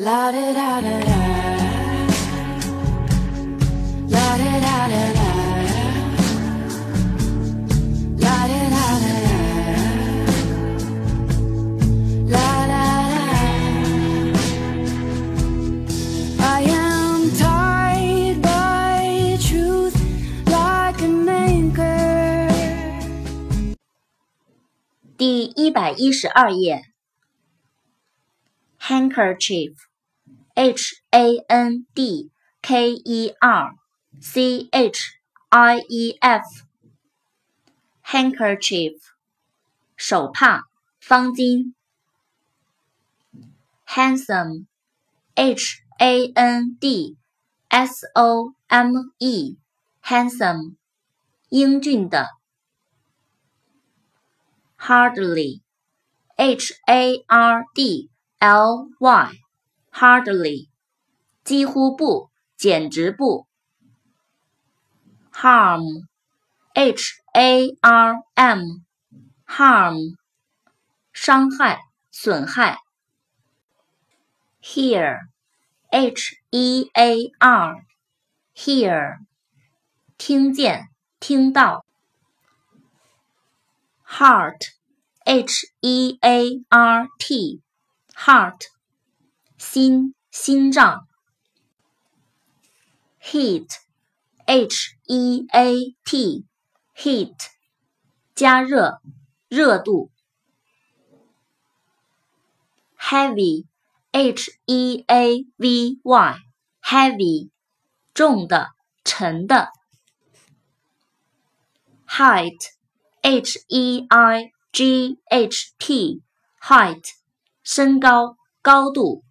La da da da da. La da da da da. La da da da da. La da da. I am tied by truth like an anchor. 第一百一十二页 ，handkerchief，h a n d k e r c h i e f，handkerchief，手帕、方巾。handsome，h a n d s o m e，handsome，英俊的。hardly, h a r d l y, hardly，几乎不，简直不。harm, h a r m, harm，伤害、损害。hear, h e a r, hear，听见、听到。heart, h e a r t, heart, 心、心脏。heat, h e a t, heat, 加热、热度。heavy, h e a v y, heavy, 重的、沉的。height, h e i g h t height 身高高度。